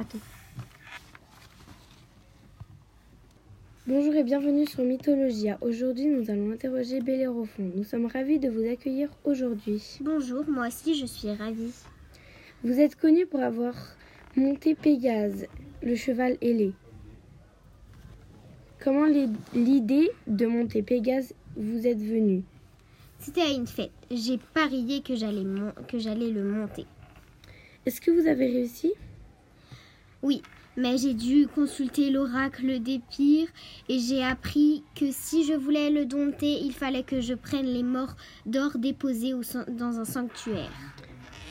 Attends. Bonjour et bienvenue sur Mythologia. Aujourd'hui, nous allons interroger Bellérophon. Nous sommes ravis de vous accueillir aujourd'hui. Bonjour, moi aussi je suis ravie. Vous êtes connu pour avoir monté Pégase, le cheval ailé. Comment l'idée de monter Pégase vous est venue? C'était à une fête. J'ai parié que j'allais que j'allais le monter. Est-ce que vous avez réussi? Oui, mais j'ai dû consulter l'oracle d'Épire et j'ai appris que si je voulais le dompter, il fallait que je prenne les morts d'or déposés dans un sanctuaire.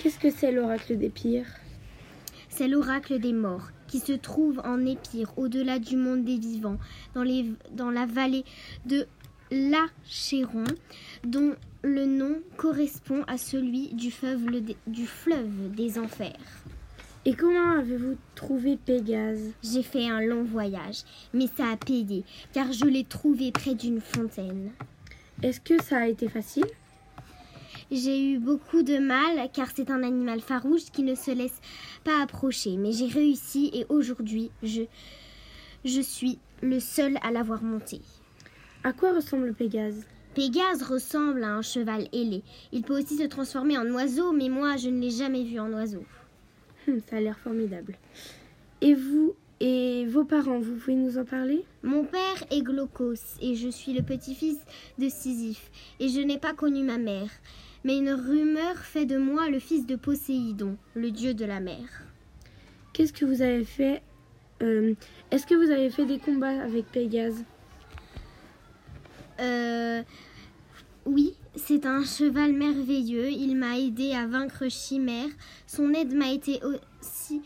Qu'est-ce que c'est l'oracle d'Épire C'est l'oracle des morts qui se trouve en Épire, au-delà du monde des vivants, dans, les, dans la vallée de l'Achéron, dont le nom correspond à celui du fleuve, du fleuve des enfers. Et comment avez-vous trouvé Pégase? J'ai fait un long voyage, mais ça a payé, car je l'ai trouvé près d'une fontaine. Est-ce que ça a été facile? J'ai eu beaucoup de mal, car c'est un animal farouche qui ne se laisse pas approcher, mais j'ai réussi et aujourd'hui, je, je suis le seul à l'avoir monté. À quoi ressemble Pégase? Pégase ressemble à un cheval ailé. Il peut aussi se transformer en oiseau, mais moi, je ne l'ai jamais vu en oiseau. Hum, ça a l'air formidable. Et vous et vos parents, vous pouvez nous en parler? Mon père est Glaucos et je suis le petit-fils de Sisyphe et je n'ai pas connu ma mère. Mais une rumeur fait de moi le fils de Poséidon, le dieu de la mer. Qu'est-ce que vous avez fait euh, Est-ce que vous avez fait des combats avec Pégase? Euh. Oui, c'est un cheval merveilleux. Il m'a aidé à vaincre Chimère. Son aide m'a été aussi.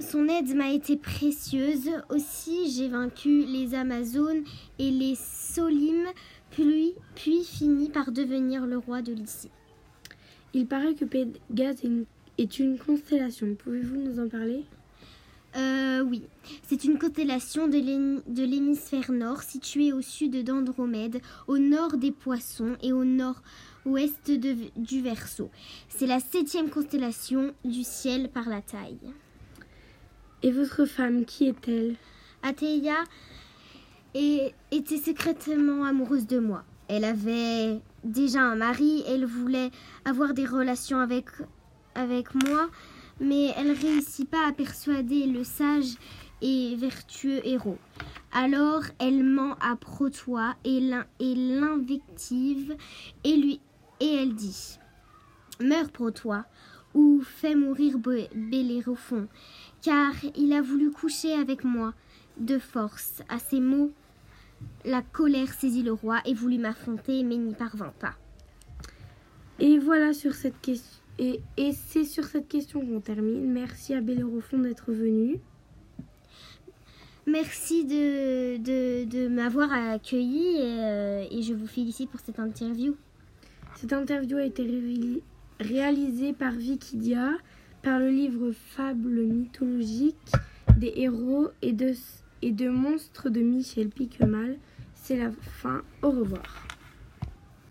Son aide m'a été précieuse. Aussi, j'ai vaincu les Amazones et les Solim, puis, puis fini par devenir le roi de Lycie. Il paraît que Pégase est une constellation. Pouvez-vous nous en parler? C'est une constellation de l'hémisphère nord située au sud d'Andromède, au nord des Poissons et au nord-ouest du Verseau. C'est la septième constellation du ciel par la taille. Et votre femme, qui est-elle? Athéia était secrètement amoureuse de moi. Elle avait déjà un mari, elle voulait avoir des relations avec, avec moi, mais elle réussit pas à persuader le sage et vertueux héros. Alors elle ment à Protois et l'invective et lui et elle dit Meurs Protois ou fais mourir Bellérophon, car il a voulu coucher avec moi de force. À ces mots, la colère saisit le roi et voulut m'affronter, mais n'y parvint pas. Et voilà sur cette question et, c'est sur cette question qu'on termine. Merci à Bellérophon d'être venu. Merci de, de, m'avoir accueilli euh, et, je vous félicite pour cette interview. Cette interview a été réalisée par Wikidia, par le livre Fables mythologiques des héros et de, et de monstres de Michel Piquemal. C'est la fin. Au revoir.